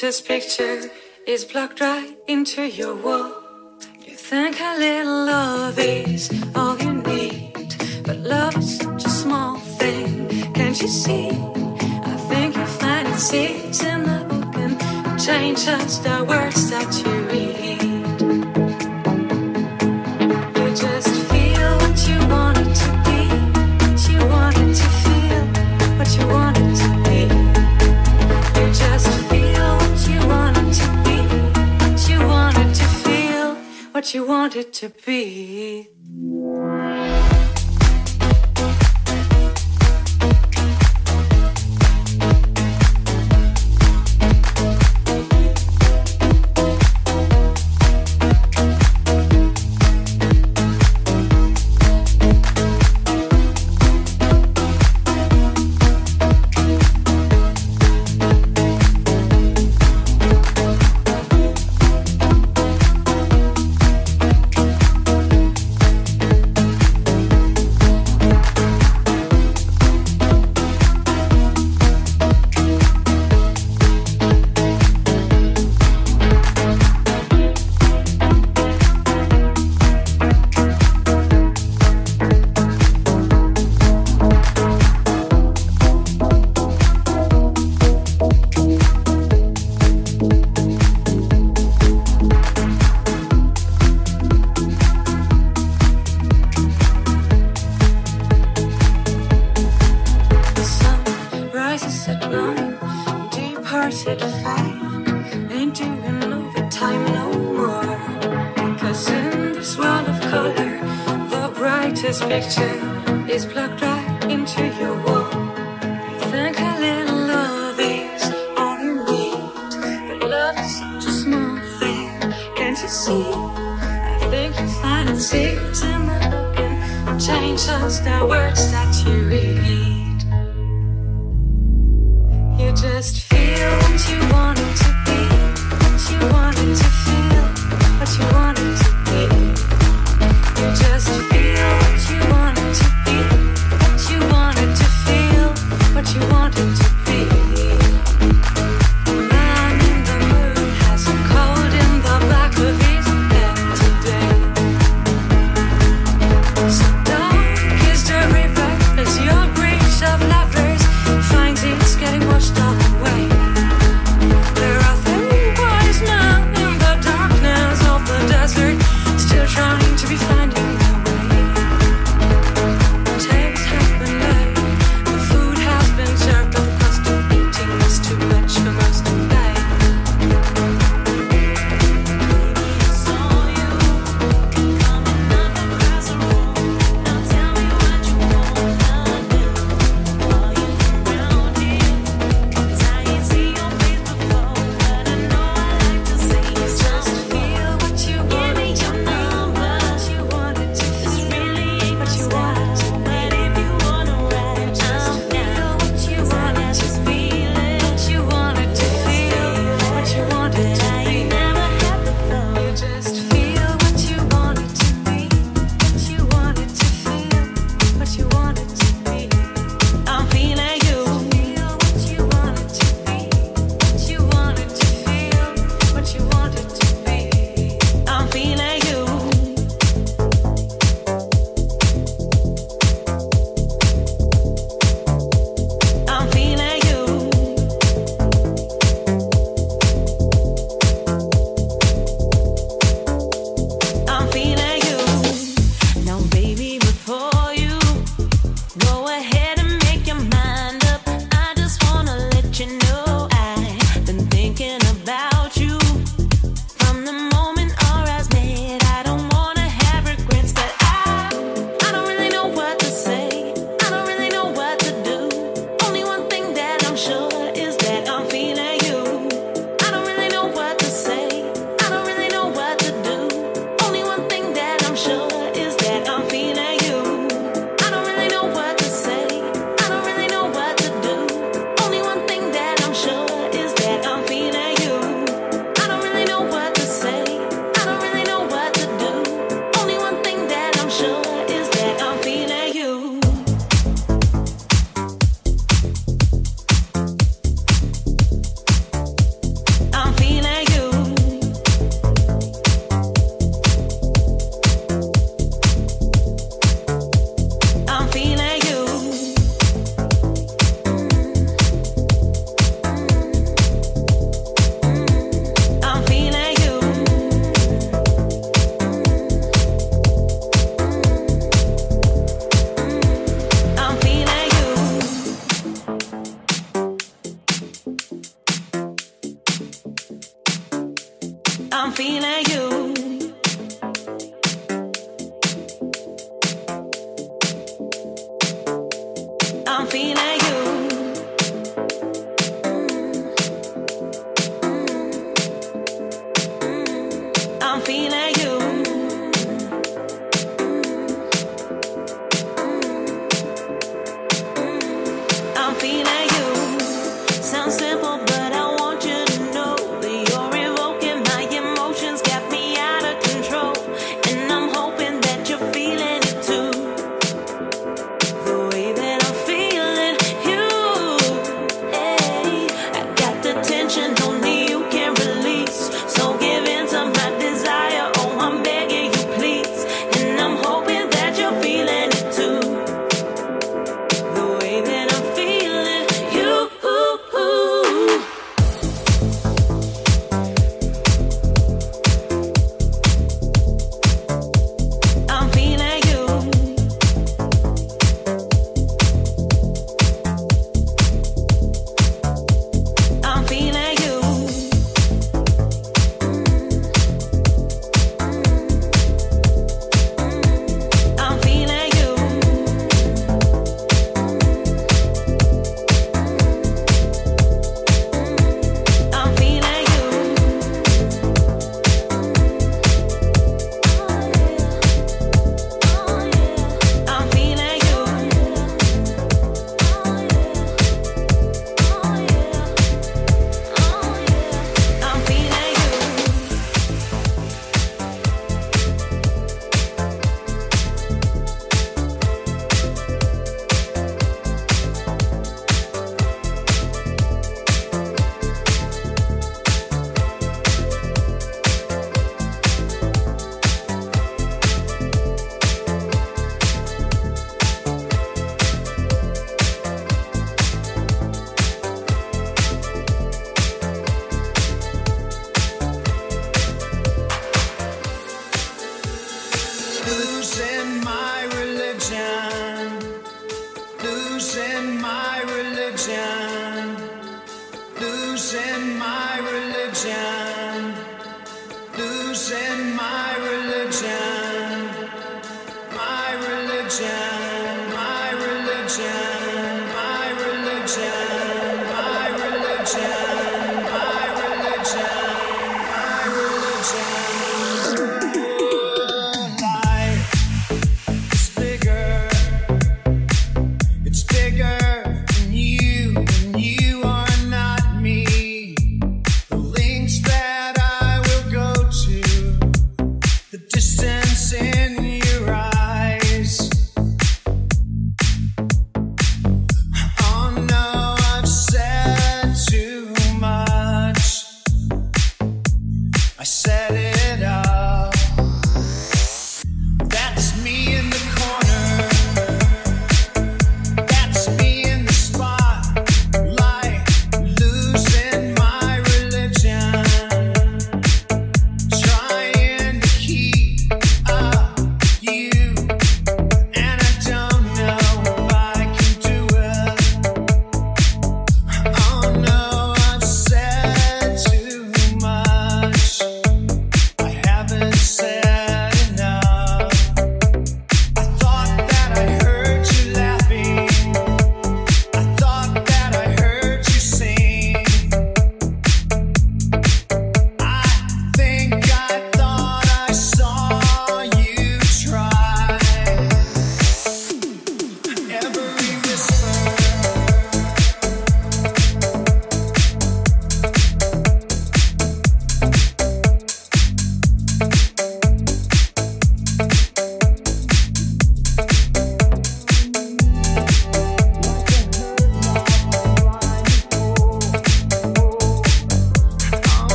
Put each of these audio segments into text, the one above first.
painter's picture is blocked right into your wall. You think how little love is all you need, but love is such a small thing. Can't you see? I think you find finding seats in the book and change just the words that you. Want it to be.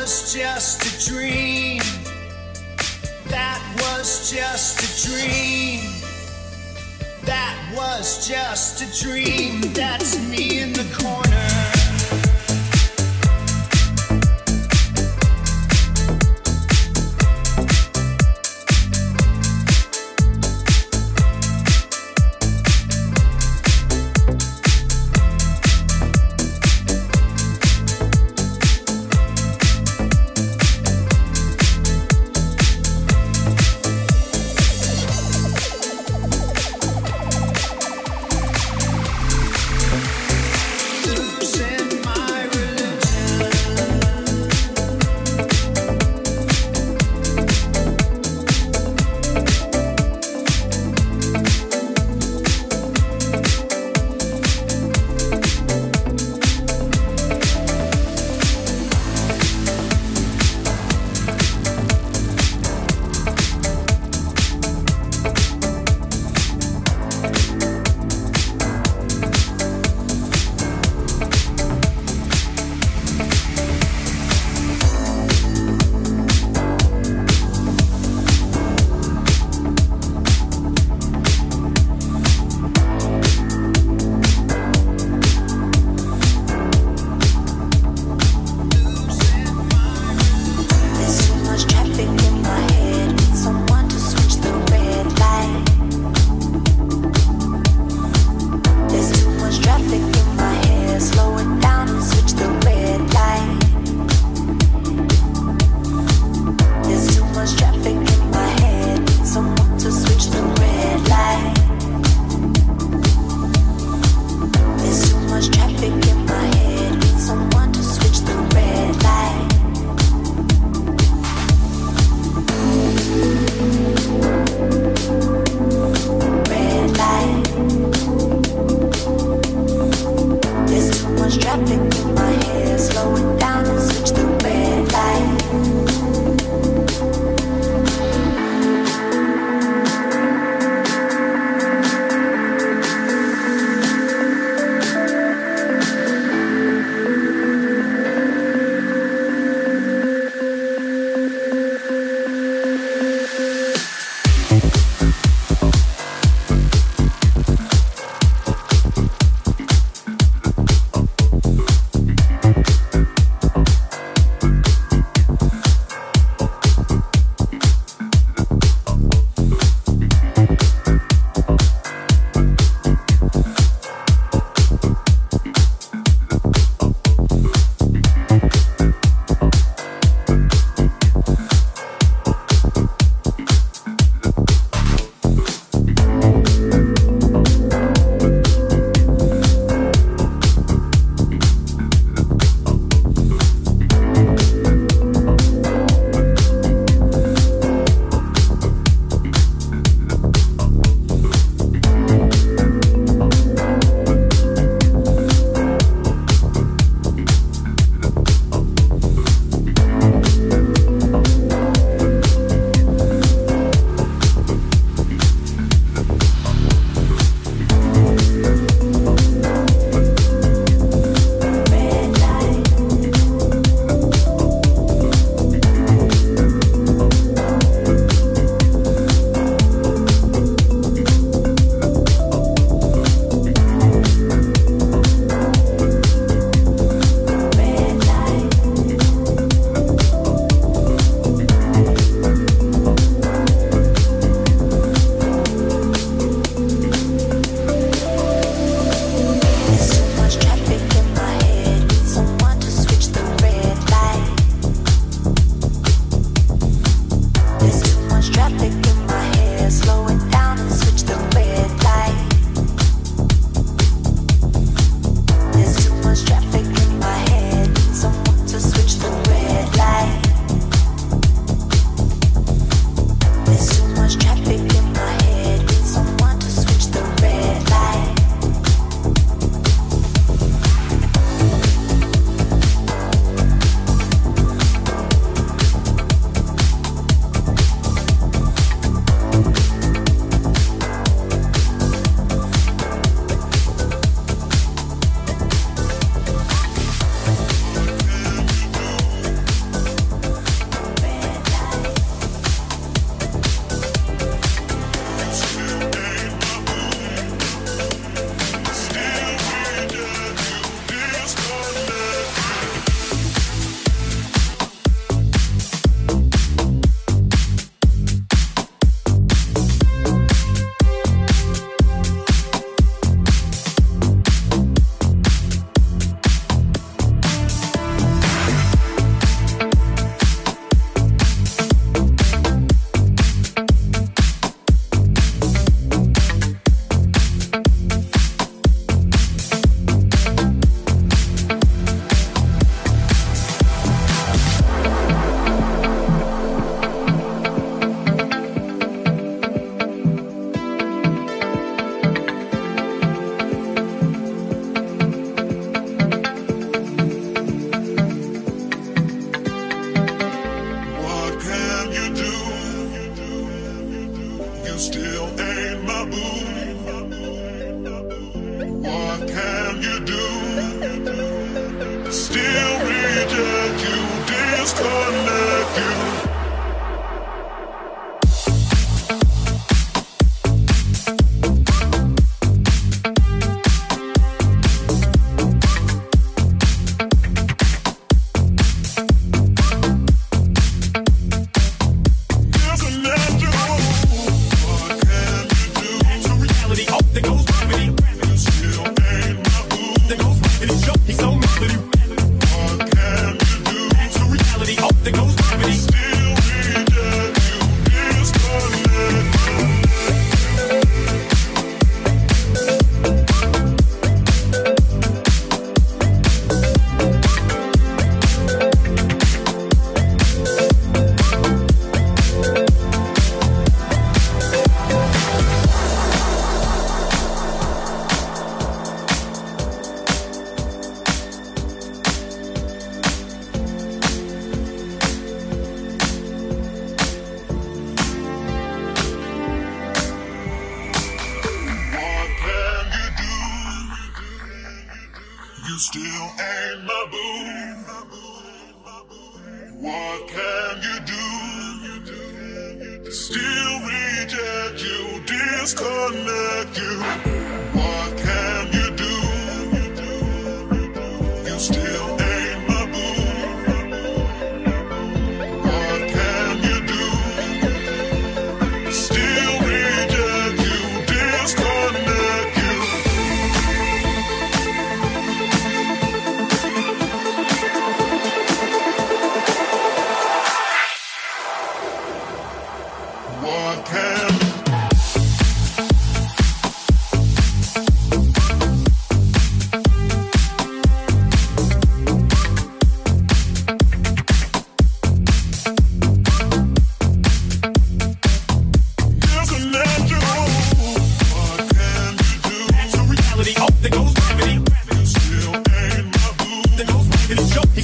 Was just a dream. That was just a dream. That was just a dream. That's me in the corner.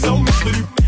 Gravity. Show he's